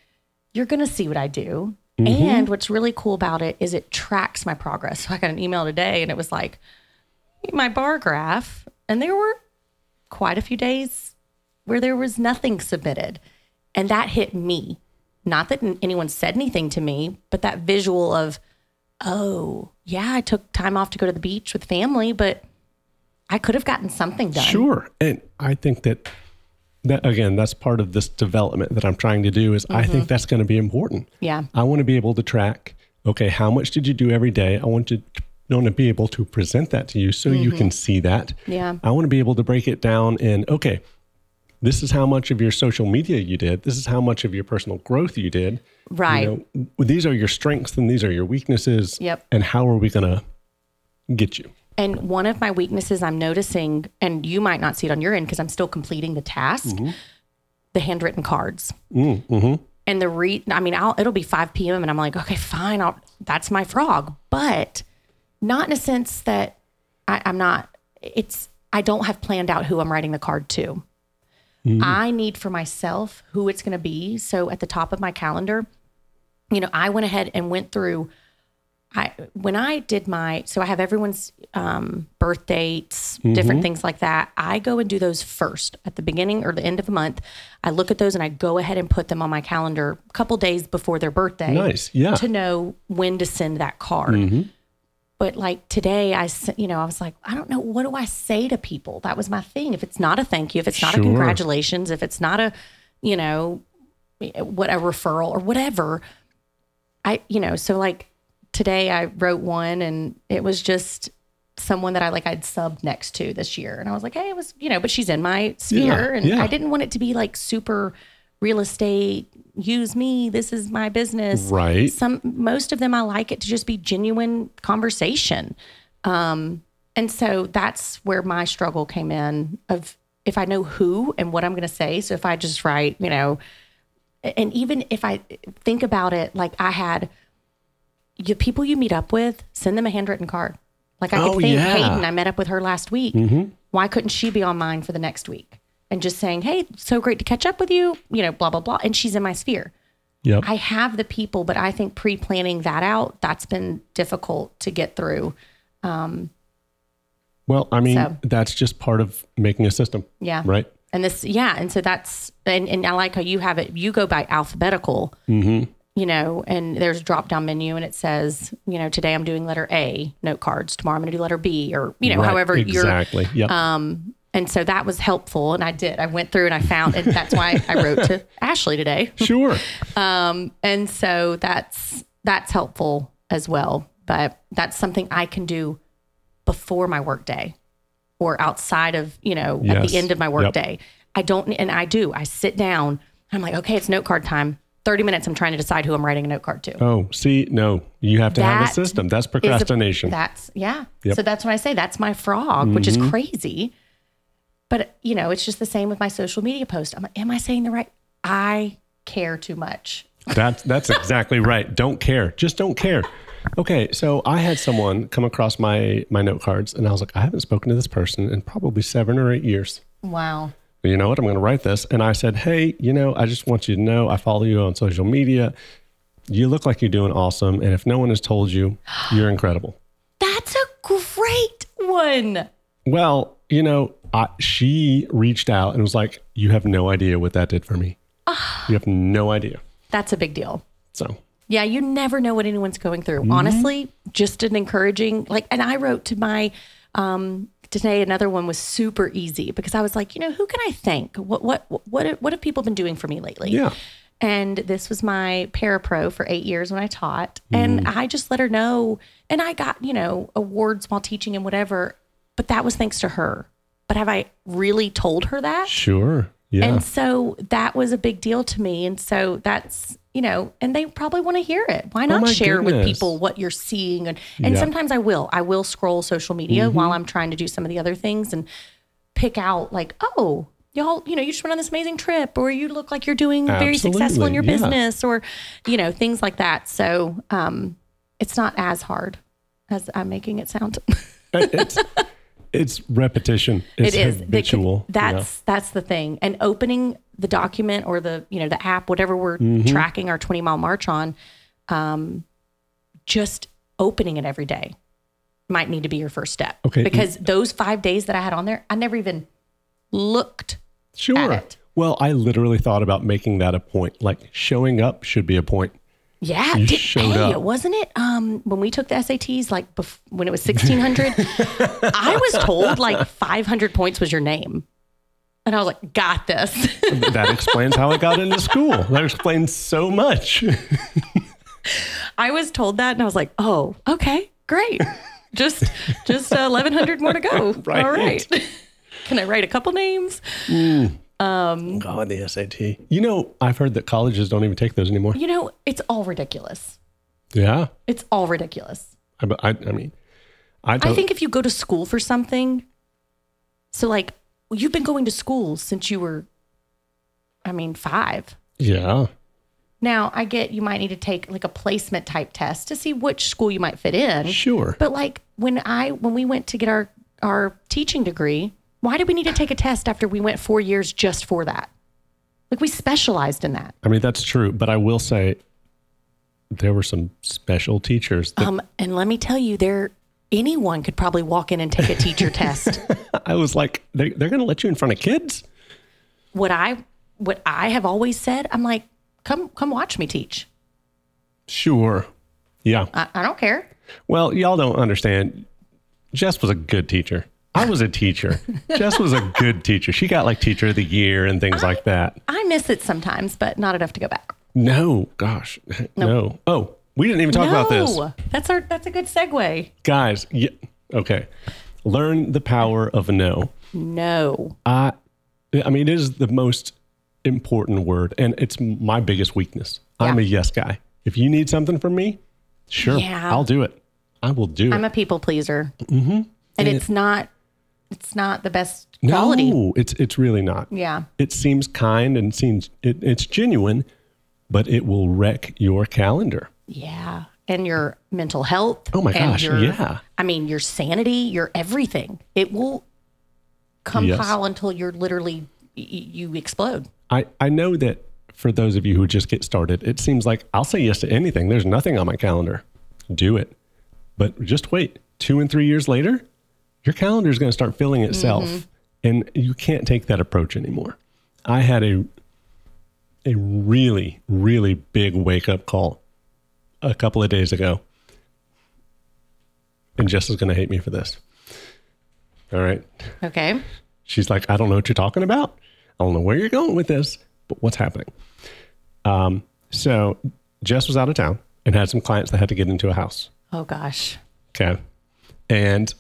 Speaker 2: you're going to see what I do.
Speaker 1: Mm-hmm.
Speaker 2: And what's really cool about it is it tracks my progress. So I got an email today and it was like my bar graph, and there were quite a few days where there was nothing submitted. And that hit me. Not that anyone said anything to me, but that visual of, oh, yeah, I took time off to go to the beach with family, but I could have gotten something done.
Speaker 1: Sure. And I think that that again, that's part of this development that I'm trying to do is I think mm-hmm. that's going to be important.
Speaker 2: Yeah.
Speaker 1: I want to be able to track, okay, how much did you do every day? I want to I want to be able to present that to you so you mm-hmm. can see that.
Speaker 2: Yeah.
Speaker 1: I want to be able to break it down in okay, this is how much of your social media you did. This is how much of your personal growth you did.
Speaker 2: Right.
Speaker 1: You know, these are your strengths and these are your weaknesses.
Speaker 2: Yep.
Speaker 1: And how are we going to get you?
Speaker 2: And one of my weaknesses I'm noticing, and you might not see it on your end because I'm still completing the task, the handwritten cards. Mm-hmm. And the re, I mean, I'll, it'll be 5 p.m. and I'm like, okay, fine, I'll, that's my frog. But not in a sense that I, I'm not, it's, I don't have planned out who I'm writing the card to. Mm-hmm. I need for myself who it's going to be. So at the top of my calendar, you know, I went ahead and went through I when I did my so I have everyone's um, birth dates, mm-hmm. different things like that. I go and do those first at the beginning or the end of the month. I look at those and I go ahead and put them on my calendar a couple days before their birthday.
Speaker 1: Nice. Yeah.
Speaker 2: To know when to send that card. Mm-hmm. But like today, I, you know I was like I don't know what do I say to people. That was my thing. If it's not a thank you, if it's not a congratulations, if it's not a you know what a referral or whatever. I, you know, so like today I wrote one and it was just someone that I like I'd subbed next to this year. And I was like, hey, it was, you know, but she's in my sphere.
Speaker 1: Yeah,
Speaker 2: and
Speaker 1: yeah.
Speaker 2: I didn't want it to be like super real estate, use me, this is my business.
Speaker 1: Right.
Speaker 2: Some most of them I like it to just be genuine conversation. Um, and so that's where my struggle came in of if I know who and what I'm gonna say. So if I just write, you know, and even if I think about it, like I had you people you meet up with, send them a handwritten card. Like I
Speaker 1: Oh,
Speaker 2: could think
Speaker 1: yeah. Mm-hmm.
Speaker 2: Hayden, I met up with her last week. Why couldn't she be on mine for the next week? And just saying, Hey, so great to catch up with you, you know, blah, blah, blah. And she's in my sphere.
Speaker 1: Yep.
Speaker 2: I have the people, but I think pre planning that out, that's been difficult to get through.
Speaker 1: well, I mean,
Speaker 2: So-
Speaker 1: that's just part of making a system.
Speaker 2: Yeah.
Speaker 1: Right.
Speaker 2: And this, yeah. And so that's, and, and I like how you have it, you go by alphabetical,
Speaker 1: Mm-hmm.
Speaker 2: you know, and there's a drop down menu and it says, you know, today I'm doing letter A, note cards. Tomorrow I'm going to do letter B or, you know,
Speaker 1: Right.
Speaker 2: however you're,
Speaker 1: exactly. Yep.
Speaker 2: And so that was helpful. And I did, I went through and I found, and that's why I wrote to Ashley today.
Speaker 1: sure.
Speaker 2: And so that's, that's helpful as well. But that's something I can do before my workday or outside of, you know, at the end of my
Speaker 1: Yep.
Speaker 2: workday. I don't, and I do, I sit down, I'm like, okay, it's note card time. 30 minutes, I'm trying to decide who I'm writing a note card to.
Speaker 1: Oh, see, no, you have to have a system. That's
Speaker 2: is a-
Speaker 1: procrastination.
Speaker 2: that's yeah.
Speaker 1: Yep. Mm-hmm.
Speaker 2: So that's when I say that's my frog, which is crazy. But you know, it's just the same with my social media post. I'm like, am I saying the right? I care too much.
Speaker 1: That's that's exactly right. Don't care. Just don't care. Okay, so I had someone come across my my note cards, and I was like, I haven't spoken to this person in probably seven or eight years.
Speaker 2: Wow.
Speaker 1: You know what? I'm going to write this, and I said, Hey, you know, I just want you to know I follow you on social media. You look like you're doing awesome, and if no one has told you, you're incredible.
Speaker 2: That's a great one.
Speaker 1: Well, you know, I, she reached out and was like, You have no idea what that did for me. you have no idea.
Speaker 2: That's a big deal.
Speaker 1: So,
Speaker 2: Yeah, you never know what anyone's going through.
Speaker 1: Mm-hmm.
Speaker 2: Honestly, just an encouraging like and I wrote to my um today another one was super easy because I was like, you know, who can I thank? What what what what have people been doing for me lately?
Speaker 1: yeah.
Speaker 2: And this was my parapro for eight years when I taught.
Speaker 1: Mm-hmm.
Speaker 2: And I just let her know. And I got, you know, awards while teaching and whatever. But that was thanks to her. But have I really told her that?
Speaker 1: Sure. Yeah.
Speaker 2: And so that was a big deal to me. And so that's, you know, and they probably want to hear it. Why not
Speaker 1: Oh
Speaker 2: share with people what you're seeing? And, and
Speaker 1: Yeah. Mm-hmm.
Speaker 2: sometimes I will. I will scroll social media while I'm trying to do some of the other things and pick out, like, oh, y'all, you know, you just went on this amazing trip, or you look like you're doing very successful in your
Speaker 1: yeah.
Speaker 2: business, or, you know, things like that. So um, it's not as hard as I'm making it sound.
Speaker 1: it's it's repetition. It's
Speaker 2: it is
Speaker 1: habitual.
Speaker 2: that's that's the thing and opening the document or the you know the app whatever we're
Speaker 1: Mm-hmm.
Speaker 2: tracking our 20 mile march on um just opening it every day might need to be your first step
Speaker 1: Okay.
Speaker 2: because those five days that i had on there i never even looked
Speaker 1: Sure.
Speaker 2: it.
Speaker 1: Well, I literally thought about making that a point. Like showing up should be a point.
Speaker 2: Yeah, did,
Speaker 1: showed
Speaker 2: hey,
Speaker 1: up.
Speaker 2: wasn't it? Um, when we took the SATs, like bef- when it was sixteen hundred, I was told like five hundred points was your name, and I was like, "Got this."
Speaker 1: that explains how I got into school. That explains so much.
Speaker 2: I was told that, and I was like, "Oh, okay, great. Just just uh, eleven hundred more to go.
Speaker 1: Right.
Speaker 2: All right. Can I write a couple names?
Speaker 1: God, the SAT. You know, I've heard that colleges don't even take those anymore.
Speaker 2: You know, it's all ridiculous.
Speaker 1: Yeah.
Speaker 2: It's all ridiculous.
Speaker 1: I, I, I mean, I,
Speaker 2: I think if you go to school for something, so like you've been going to school since you were, I mean, five.
Speaker 1: yeah.
Speaker 2: Now, I get you might need to take like a placement type test to see which school you might fit in.
Speaker 1: Sure.
Speaker 2: But like when I when we went to get our our teaching degree, why did we need to take a test after we went 4 years just for that? Like we specialized in that.
Speaker 1: I mean, that's true. But I will say there were some special teachers that
Speaker 2: Um and let me tell you there anyone could probably walk in and take a teacher test.
Speaker 1: I was like, they, they're going to let you in front of kids?
Speaker 2: What I what I have always said, I'm like, come come watch me teach.
Speaker 1: Sure. Yeah.
Speaker 2: I, I don't care.
Speaker 1: Well, y'all don't understand. Jess was a good teacher. I was a teacher. Jess was a good teacher. She got like teacher of the year and things like that.
Speaker 2: I miss it sometimes, but not enough to go back.
Speaker 1: No, gosh, no. Oh, we didn't even talk about this,
Speaker 2: No, That's our that's a good segue.
Speaker 1: guys. Yeah, okay. Learn the power of no.
Speaker 2: No.
Speaker 1: I, I mean, it is the most important word, and it's my biggest weakness. I'm a yes guy. If you need something from me, sure,
Speaker 2: Yeah.
Speaker 1: I'll do it. I will do it.
Speaker 2: I'm a people pleaser. Mm-hmm. And it's not it's not the best quality.
Speaker 1: no, it's it's really not.
Speaker 2: Yeah.
Speaker 1: It seems kind and seems it, it's genuine, but it will wreck your calendar.
Speaker 2: Yeah. And your mental health.
Speaker 1: Oh my gosh,
Speaker 2: your-
Speaker 1: yeah.
Speaker 2: I mean, your sanity, your everything. It will compile until you're literally you explode.
Speaker 1: I, I know that for those of you who just get started, it seems like I'll say yes to anything. There's nothing on my calendar. Do it. But just wait. Two and three years later, your calendar is going to start filling itself. And you can't take that approach anymore. I had a a really, really big wake up call a couple of days ago. And Jess is going to hate me for this. All right.
Speaker 2: Okay.
Speaker 1: She's like, I don't know what you're talking about. I don't know where you're going with this, but what's happening? Um, so Jess was out of town and had some clients that had to get into a house.
Speaker 2: Oh gosh.
Speaker 1: Okay. And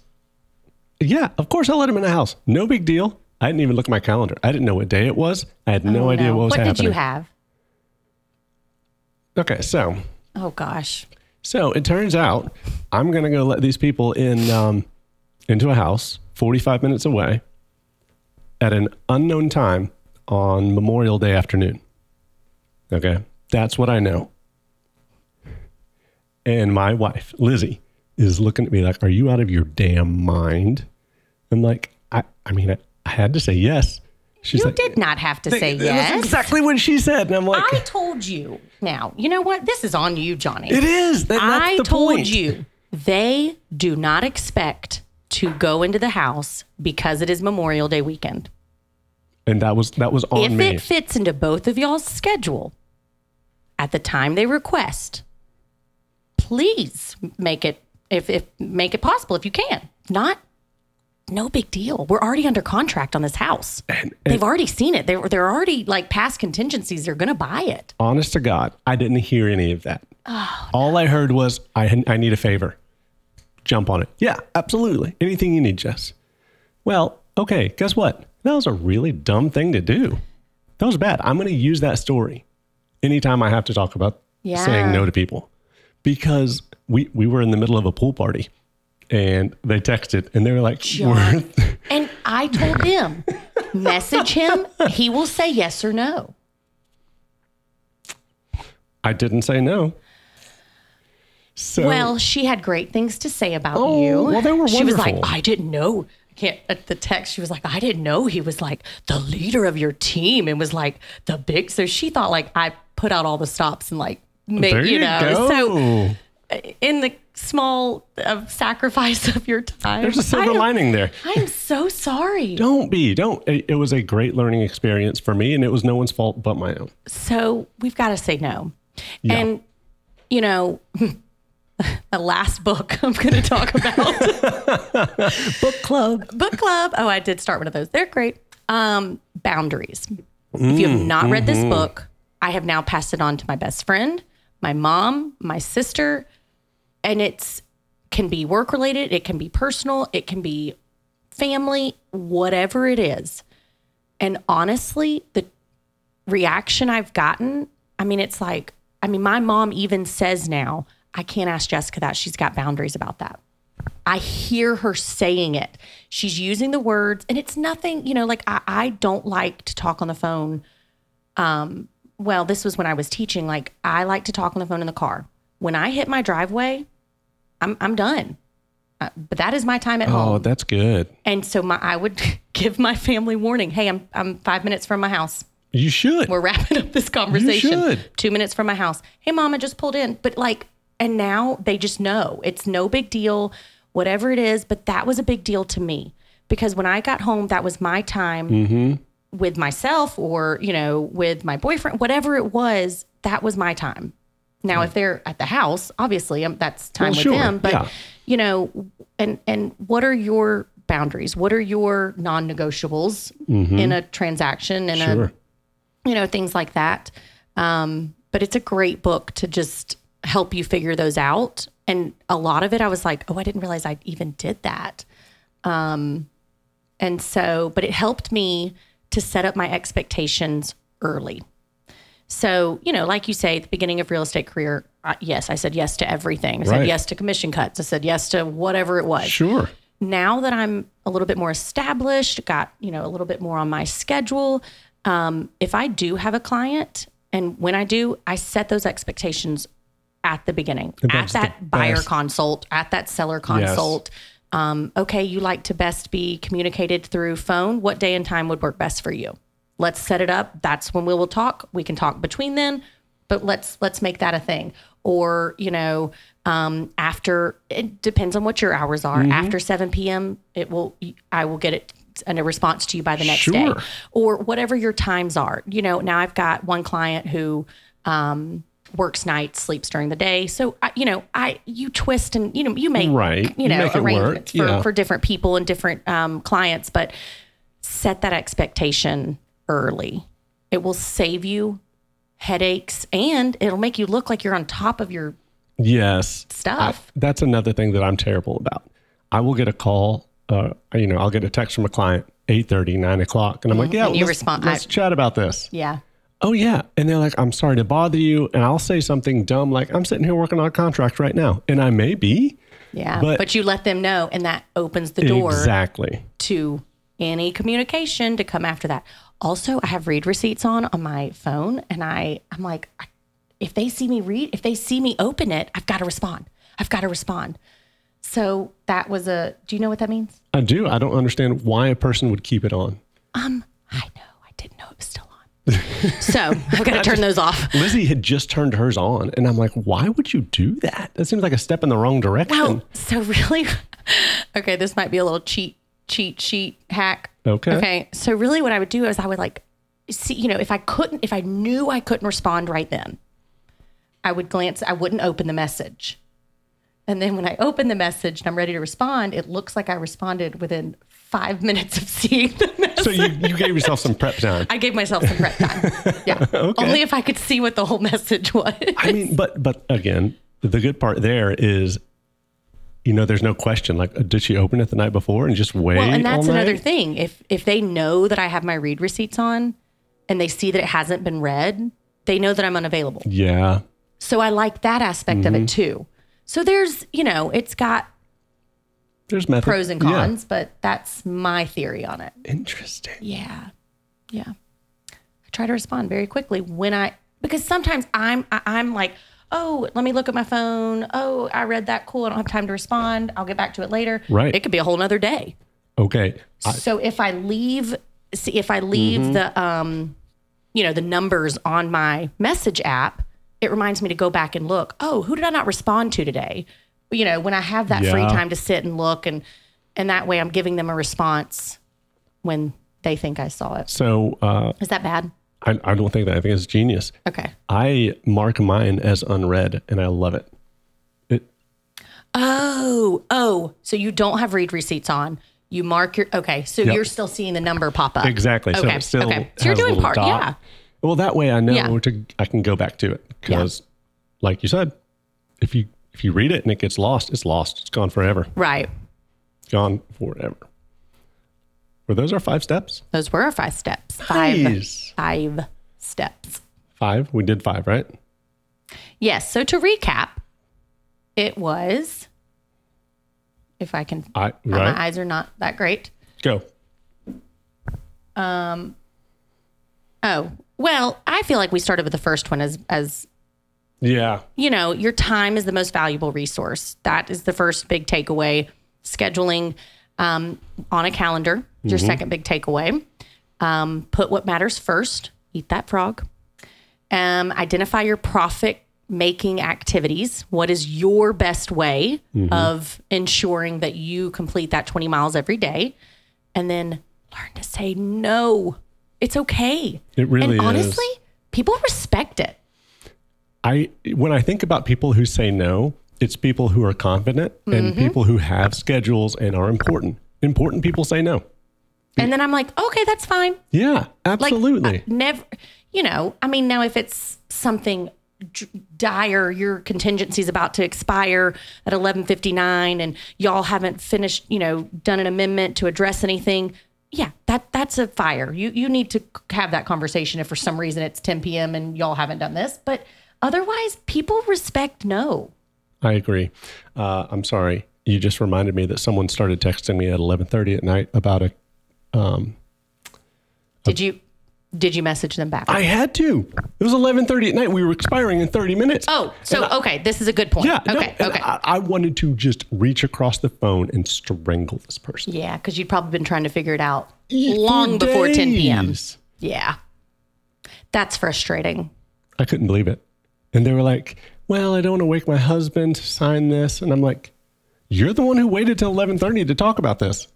Speaker 1: yeah, of course I let him in the house. No big deal. I didn't even look at my calendar. I didn't know what day it was. I had no
Speaker 2: Oh,
Speaker 1: idea
Speaker 2: no.
Speaker 1: what was
Speaker 2: what
Speaker 1: happening.
Speaker 2: What did you have?
Speaker 1: Okay, so
Speaker 2: Oh gosh.
Speaker 1: So it turns out I'm going to go let these people in um, into a house 45 minutes away at an unknown time on Memorial Day afternoon. Okay. That's what I know. And my wife, Lizzy, is looking at me like, Are you out of your damn mind? I'm like, I, I mean, I, I had to say yes. She's
Speaker 2: You
Speaker 1: like,
Speaker 2: did not have to say
Speaker 1: That's
Speaker 2: yes.
Speaker 1: exactly what she said. And I'm like,
Speaker 2: I told you. Now, you know what? This is on you, Johnny.
Speaker 1: It is. That,
Speaker 2: I told
Speaker 1: point.
Speaker 2: you they do not expect to go into the house because it is Memorial Day weekend.
Speaker 1: And that was that was on
Speaker 2: if
Speaker 1: me.
Speaker 2: it fits into both of y'all's schedule at the time they request, please make it if if make it possible if you can. Not no big deal. We're already under contract on this house. They've already seen it. They're they're already like past contingencies. They're gonna buy it.
Speaker 1: honest to God, I didn't hear any of that.
Speaker 2: Oh,
Speaker 1: All I heard was, I, I need a favor. Jump on it. Yeah, absolutely. Anything you need, Jess. Well, okay, guess what? That was a really dumb thing to do. That was bad. I'm going to use that story anytime I have to talk about
Speaker 2: Yeah.
Speaker 1: saying no to people because we, we were in the middle of a pool party and they texted and they were like,
Speaker 2: John. And I told them, message him. He will say yes or no.
Speaker 1: I didn't say no. So,
Speaker 2: Well, she had great things to say about
Speaker 1: Oh,
Speaker 2: you.
Speaker 1: well, they were wonderful.
Speaker 2: She was like. I didn't know. I can't at the text. She was like, I didn't know he was like the leader of your team and was like the big. So she thought like I put out all the stops and like make you
Speaker 1: you,
Speaker 2: know.
Speaker 1: go.
Speaker 2: So in the small uh, sacrifice of your time,
Speaker 1: There's a silver lining there.
Speaker 2: I am so sorry.
Speaker 1: Don't be. Don't. It, it was a great learning experience for me, and it was no one's fault but my own.
Speaker 2: So we've got to say no.
Speaker 1: Yeah.
Speaker 2: And you know, the last book I'm going to talk about
Speaker 1: Book club.
Speaker 2: book club. Oh, I did start one of those. They're great. Um, boundaries. if you have not read this book, I have now passed it on to my best friend, my mom, my sister, and it's can be work related, it can be personal, it can be family, whatever it is. And honestly, the reaction I've gotten, I mean, it's like, I mean, my mom even says now, I can't ask Jessica that. She's got boundaries about that. I hear her saying it. She's using the words, and it's nothing, you know, like I, I don't like to talk on the phone. Um, well, this was when I was teaching. Like I like to talk on the phone in the car. When I hit my driveway, I'm I'm done. Uh, but that is my time at home.
Speaker 1: Oh, that's good.
Speaker 2: And so my I would give my family warning. Hey, I'm I'm five minutes from my house.
Speaker 1: You should.
Speaker 2: We're wrapping up this conversation.
Speaker 1: You should.
Speaker 2: Two minutes from my house. Hey, mom, I just pulled in. But like, and now they just know it's no big deal, whatever it is. But that was a big deal to me because when I got home, that was my time
Speaker 1: Mm-hmm.
Speaker 2: with myself or, you know, with my boyfriend, whatever it was, that was my time. Now, if they're at the house, obviously um, that's time
Speaker 1: Well,
Speaker 2: with
Speaker 1: sure,
Speaker 2: them. But,
Speaker 1: yeah.
Speaker 2: you know, and, and what are your boundaries? What are your non negotiables in a transaction and a,
Speaker 1: Mm-hmm.
Speaker 2: You know, things like that. Um, but it's a great book to just help you figure those out. And a lot of it, I was like, oh, I didn't realize I even did that. Um, and so, but it helped me to set up my expectations early. So, you know, like you say, at the beginning of real estate career, uh, yes, I said yes to everything. I said yes to commission cuts. I said yes to whatever it was
Speaker 1: Sure.
Speaker 2: now that I'm a little bit more established, got you know a little bit more on my schedule. Um, if I do have a client, and when I do, I set those expectations at the beginning, at that buyer
Speaker 1: best.
Speaker 2: consult, at that seller consult. Um, okay, you like to best be communicated through phone. What day and time would work best for you? Let's set it up. That's when we will talk. We can talk between then, but let's let's make that a thing. Or you know, um, after it depends on what your hours are.
Speaker 1: Mm-hmm.
Speaker 2: After seven p.m., it will. I will get it and a response to you by the next day, or whatever your times are. You know, now I've got one client who. Um, works nights sleeps during the day so I, you know i you twist and you know you make
Speaker 1: Right.
Speaker 2: you
Speaker 1: You
Speaker 2: know
Speaker 1: make
Speaker 2: arrangements for,
Speaker 1: yeah.
Speaker 2: for different people and different um, clients but set that expectation early it will save you headaches and it'll make you look like you're on top of your
Speaker 1: Yes.
Speaker 2: stuff
Speaker 1: That's another thing that I'm terrible about. I will get a call, uh, you know, I'll get a text from a client, 8.30, 9 o'clock. And I'm like, yeah,
Speaker 2: Mm-hmm. You
Speaker 1: let's,
Speaker 2: respond-
Speaker 1: let's
Speaker 2: I-
Speaker 1: chat about this.
Speaker 2: yeah
Speaker 1: Oh, yeah. And they're like, I'm sorry to bother you. And I'll say something dumb like, I'm sitting here working on a contract right now. And I may be.
Speaker 2: yeah but,
Speaker 1: But-
Speaker 2: you let them know and that opens the door
Speaker 1: Exactly.
Speaker 2: to any communication to come after that. Also, I have read receipts on on my phone, and I I'm like, if they see me read, if they see me open it, I've got to respond. I've got to respond. So that was a. Do you know what that means?
Speaker 1: I do. I don't understand why a person would keep it on.
Speaker 2: Um, I know. I didn't know it was still on. so I've got to turn those off.
Speaker 1: Lizzy had just turned hers on. And I'm like, why would you do that? That seems like a step in the wrong direction.
Speaker 2: Well, so really, okay, this might be a little cheat cheat sheet hack.
Speaker 1: Okay.
Speaker 2: Okay. So really, what I would do is I would like see, you know, if I couldn't, if I knew I couldn't respond right then, I would glance. I wouldn't open the message, and then when I open the message and I'm ready to respond, it looks like I responded within five minutes of seeing the message.
Speaker 1: so you, you gave yourself some prep time.
Speaker 2: I gave myself some prep time. Yeah. Only if I could see what the whole message was.
Speaker 1: I mean, but but again, the good part there is, you know, there's no question. Like, uh, did she open it the night before and just wait?
Speaker 2: Well, and that's another thing. If if they know that I have my read receipts on and they see that it hasn't been read, they know that I'm unavailable.
Speaker 1: Yeah.
Speaker 2: So I like that aspect of it too. So there's, you know, it's got
Speaker 1: There's method.
Speaker 2: pros and
Speaker 1: Yeah.
Speaker 2: cons, but that's my theory on it.
Speaker 1: Interesting.
Speaker 2: Yeah. Yeah. I try to respond very quickly when I because sometimes I'm I, I'm like, "Oh, let me look at my phone. Oh, I read that. Cool. I don't have time to respond. I'll get back to it later."
Speaker 1: Right.
Speaker 2: It could be a whole nother day.
Speaker 1: Okay. I,
Speaker 2: so if I leave, see if I leave the um, you know, the numbers on my message app, it reminds me to go back and look. Oh, who did I not respond to today? You know, when I have that free time to sit and look, and and that way I'm giving them a response when they think I saw it.
Speaker 1: so uh,
Speaker 2: Is that bad?
Speaker 1: I, I don't think that. I think it's genius.
Speaker 2: Okay.
Speaker 1: I mark mine as unread and I love it. It
Speaker 2: Oh, oh. So you don't have read receipts on. You mark your okay. So
Speaker 1: Yep.
Speaker 2: you're still seeing the number pop up.
Speaker 1: exactly. So
Speaker 2: Okay.
Speaker 1: it still
Speaker 2: okay. So you're doing part.
Speaker 1: dot.
Speaker 2: Yeah.
Speaker 1: Well, that way I know
Speaker 2: Yeah.
Speaker 1: to I can go back to it because, like you said, if you if you read it and it gets lost, it's lost. It's gone forever.
Speaker 2: Right.
Speaker 1: Gone forever. Were those our five steps?
Speaker 2: Those were our five steps. Five.
Speaker 1: Nice.
Speaker 2: Five steps.
Speaker 1: Five. We did five, right?
Speaker 2: Yes. So to recap, it was. If I can,
Speaker 1: I
Speaker 2: my eyes are not that great.
Speaker 1: Go. Um.
Speaker 2: Oh well, I feel like we started with the first one as as
Speaker 1: Yeah.
Speaker 2: you know, your time is the most valuable resource. That is the first big takeaway. Scheduling um, on a calendar, your second big takeaway. Um, put what matters first. Eat that frog. Um, identify your profit making activities. What is your best way of ensuring that you complete that 20 miles every day? And then learn to say no. It's okay.
Speaker 1: It really
Speaker 2: and
Speaker 1: is.
Speaker 2: honestly, people respect it.
Speaker 1: I when I think about people who say no, it's people who are confident
Speaker 2: Mm-hmm.
Speaker 1: and people who have schedules and are important. Important people say no.
Speaker 2: And then I'm like, okay, that's fine.
Speaker 1: Yeah, absolutely.
Speaker 2: I never, you know, I mean, now if it's something d- dire, your contingency is about to expire at 11:59, and y'all haven't finished, you know, done an amendment to address anything. Yeah, that that's a fire. You you need to have that conversation if for some reason it's 10 p.m. and y'all haven't done this. But otherwise, people respect no.
Speaker 1: I agree. Uh, I'm sorry. You just reminded me that someone started texting me at 11:30 at night about a.
Speaker 2: Did you did you message them back?
Speaker 1: I had to. It was 11:30 at night. We were expiring in 30 minutes.
Speaker 2: oh, so okay, this is a good point.
Speaker 1: yeah.
Speaker 2: okay,
Speaker 1: and
Speaker 2: okay.
Speaker 1: I, I wanted to just reach across the phone and strangle this person.
Speaker 2: Yeah, because you'd probably been trying to figure it out long
Speaker 1: For
Speaker 2: before 10 p.m. Yeah. That's frustrating.
Speaker 1: I couldn't believe it. And they were like, "Well, I don't want to wake my husband to sign this." And I'm like, "You're the one who waited till 11:30 to talk about this.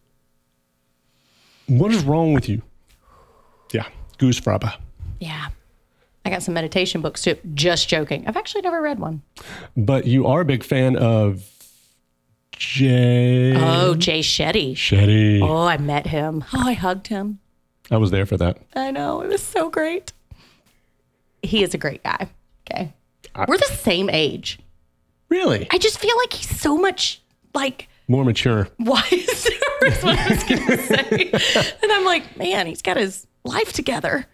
Speaker 1: What is wrong with you?" Yeah, goosfraba.
Speaker 2: Yeah. I got some meditation books too. Just joking. I've actually never read one.
Speaker 1: But you are a big fan of Jay
Speaker 2: Oh, Jay Shetty.
Speaker 1: Shetty.
Speaker 2: Oh, I met him. Oh, I hugged him.
Speaker 1: I was there for that.
Speaker 2: I know. It was so great. He is a great guy. Okay. We're the same age.
Speaker 1: Really?
Speaker 2: I just feel like he's so much like
Speaker 1: More mature.
Speaker 2: wiser is what I was going to say. and I'm like, man, he's got his life together.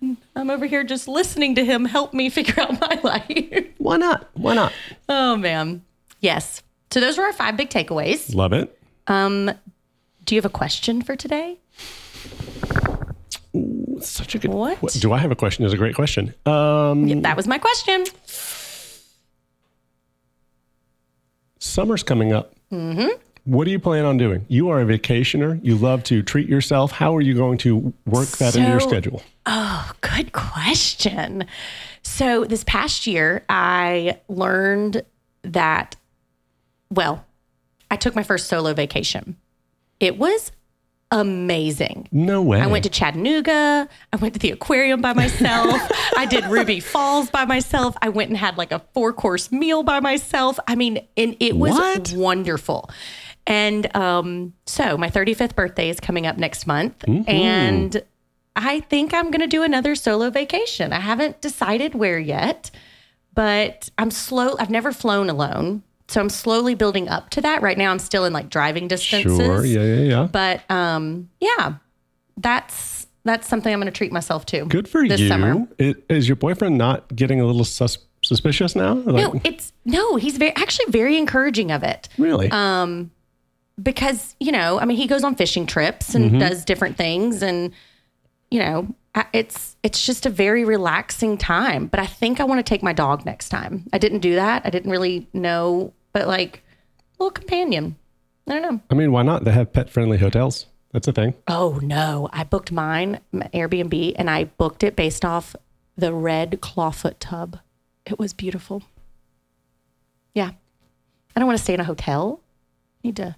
Speaker 2: And I'm over here just listening to him help me figure out my life.
Speaker 1: Why not? Why not?
Speaker 2: oh, man. Yes. So those were our five big takeaways.
Speaker 1: Love it.
Speaker 2: Um, do you have a question for today?
Speaker 1: Such a good.
Speaker 2: What?
Speaker 1: Do I have a question? Is a great question. Um,
Speaker 2: that was my question.
Speaker 1: summer's coming up. Mm-hmm. What do you plan on doing? You are a vacationer. You love to treat yourself. How are you going to work that into your schedule?
Speaker 2: Oh, good question. So this past year, I learned that, well, I took my first solo vacation. It was amazing.
Speaker 1: No way.
Speaker 2: I went to Chattanooga. I went to the aquarium by myself. I did Ruby Falls by myself. I went and had like a four course meal by myself. I mean, and it was
Speaker 1: What?
Speaker 2: wonderful. And um, so my 35th birthday is coming up next month. And I think I'm going to do another solo vacation. I haven't decided where yet, but I'm slow. I've never flown alone. So I'm slowly building up to that. Right now, I'm still in like driving distances.
Speaker 1: Sure. Yeah, yeah, yeah.
Speaker 2: But um, yeah, that's that's something I'm going to treat myself to.
Speaker 1: Good for
Speaker 2: this
Speaker 1: you.
Speaker 2: summer.
Speaker 1: It, is your boyfriend not getting a little sus- suspicious now? Like,
Speaker 2: No, it's no. He's very actually very encouraging of it
Speaker 1: really?
Speaker 2: um, because you know, I mean, he goes on fishing trips and does different things, and you know, it's it's just a very relaxing time. But I think I want to take my dog next time. I didn't do that. I didn't really know, but like little companion. I don't know.
Speaker 1: I mean, why not? They have pet friendly hotels. That's a thing.
Speaker 2: Oh no, I booked mine, Airbnb, and I booked it based off the red clawfoot tub. It was beautiful. Yeah. I don't want to stay in a hotel. I need to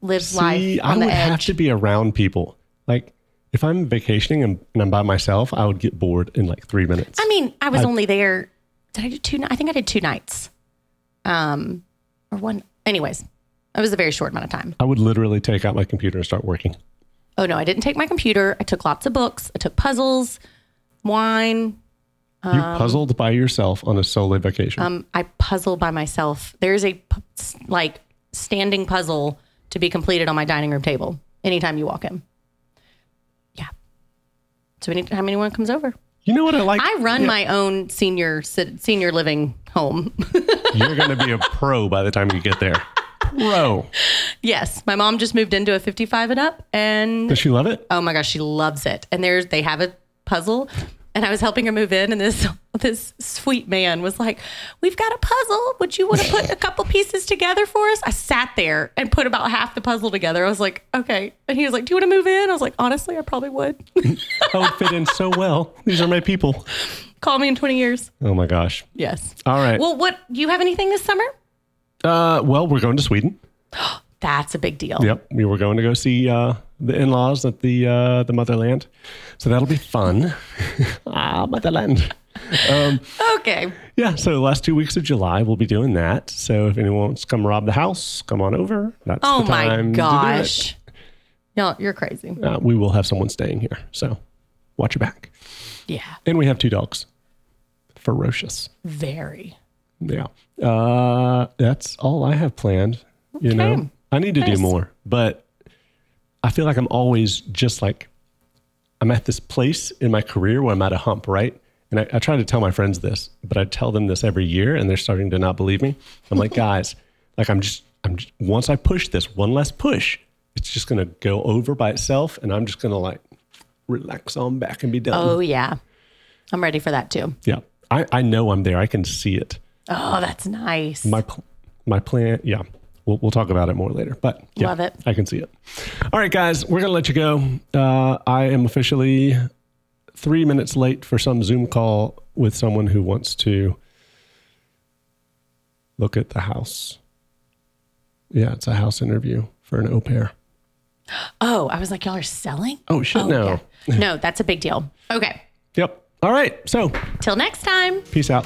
Speaker 2: live life
Speaker 1: See,
Speaker 2: on
Speaker 1: I would have to be around people. Like, if I'm vacationing and, and I'm by myself, I would get bored in like three minutes.
Speaker 2: I mean, I was only there. Did I do two? I think I did two nights. Um, or one. Anyways, it was a very short amount of time.
Speaker 1: I would literally take out my computer and start working.
Speaker 2: Oh no, I didn't take my computer. I took lots of books. I took puzzles, wine.
Speaker 1: You puzzled by yourself on a solo vacation.
Speaker 2: Um, I puzzle by myself. There's a like standing puzzle to be completed on my dining room table anytime you walk in. Yeah. So anytime anyone comes over,
Speaker 1: you know what I like?
Speaker 2: I run my own senior senior living home.
Speaker 1: You're going to be a pro by the time you get there. Pro.
Speaker 2: yes, my mom just moved into a 55 and up, and
Speaker 1: Does she love it?
Speaker 2: oh my gosh, she loves it. And there's they have a puzzle, and I was helping her move in, and this this sweet man was like, "We've got a puzzle. Would you want to put a couple pieces together for us?" I sat there and put about half the puzzle together. I was like, "Okay," and he was like, "Do you want to move in?" I was like, "Honestly, I probably would."
Speaker 1: I would fit in so well. These are my people.
Speaker 2: Call me in 20 years.
Speaker 1: Oh my gosh.
Speaker 2: Yes.
Speaker 1: All right.
Speaker 2: Well, what do you have anything this summer?
Speaker 1: Uh, well, we're going to Sweden.
Speaker 2: That's a big deal.
Speaker 1: Yep, we were going to go see uh, the in-laws at the uh, the motherland, so that'll be fun. ah, motherland.
Speaker 2: Okay.
Speaker 1: Yeah, so the last two weeks of July we'll be doing that. So if anyone wants to come rob the house, come on over. That's
Speaker 2: Oh
Speaker 1: the
Speaker 2: my
Speaker 1: time it.
Speaker 2: gosh. No, you're crazy.
Speaker 1: Uh, we will have someone staying here, so watch your back.
Speaker 2: Yeah.
Speaker 1: And we have two dogs, ferocious.
Speaker 2: Very.
Speaker 1: Yeah, uh, that's all I have planned. You know,
Speaker 2: Okay.
Speaker 1: I need to do more, but I feel like I'm always just like I'm at this place in my career where I'm at a hump, right? And I, I try to tell my friends this, but I tell them this every year, and they're starting to not believe me. I'm like, guys, like I'm just, I'm just, once I push this one less push, it's just gonna go over by itself, and I'm just gonna like relax on back and be done.
Speaker 2: Oh yeah. I'm ready for that too.
Speaker 1: Yeah, I, I know I'm there. I can see it.
Speaker 2: Oh, that's nice.
Speaker 1: my my plan yeah we'll, we'll talk about it more later but yeah,
Speaker 2: Love it.
Speaker 1: i can see it all right guys we're gonna let you go uh, i am officially three minutes late for some zoom call with someone who wants to look at the house yeah it's a house interview for an au pair
Speaker 2: oh, I was like, y'all are selling?
Speaker 1: oh shit no
Speaker 2: yeah. No, that's a big deal. Okay.
Speaker 1: yep all right so
Speaker 2: Till next time.
Speaker 1: peace out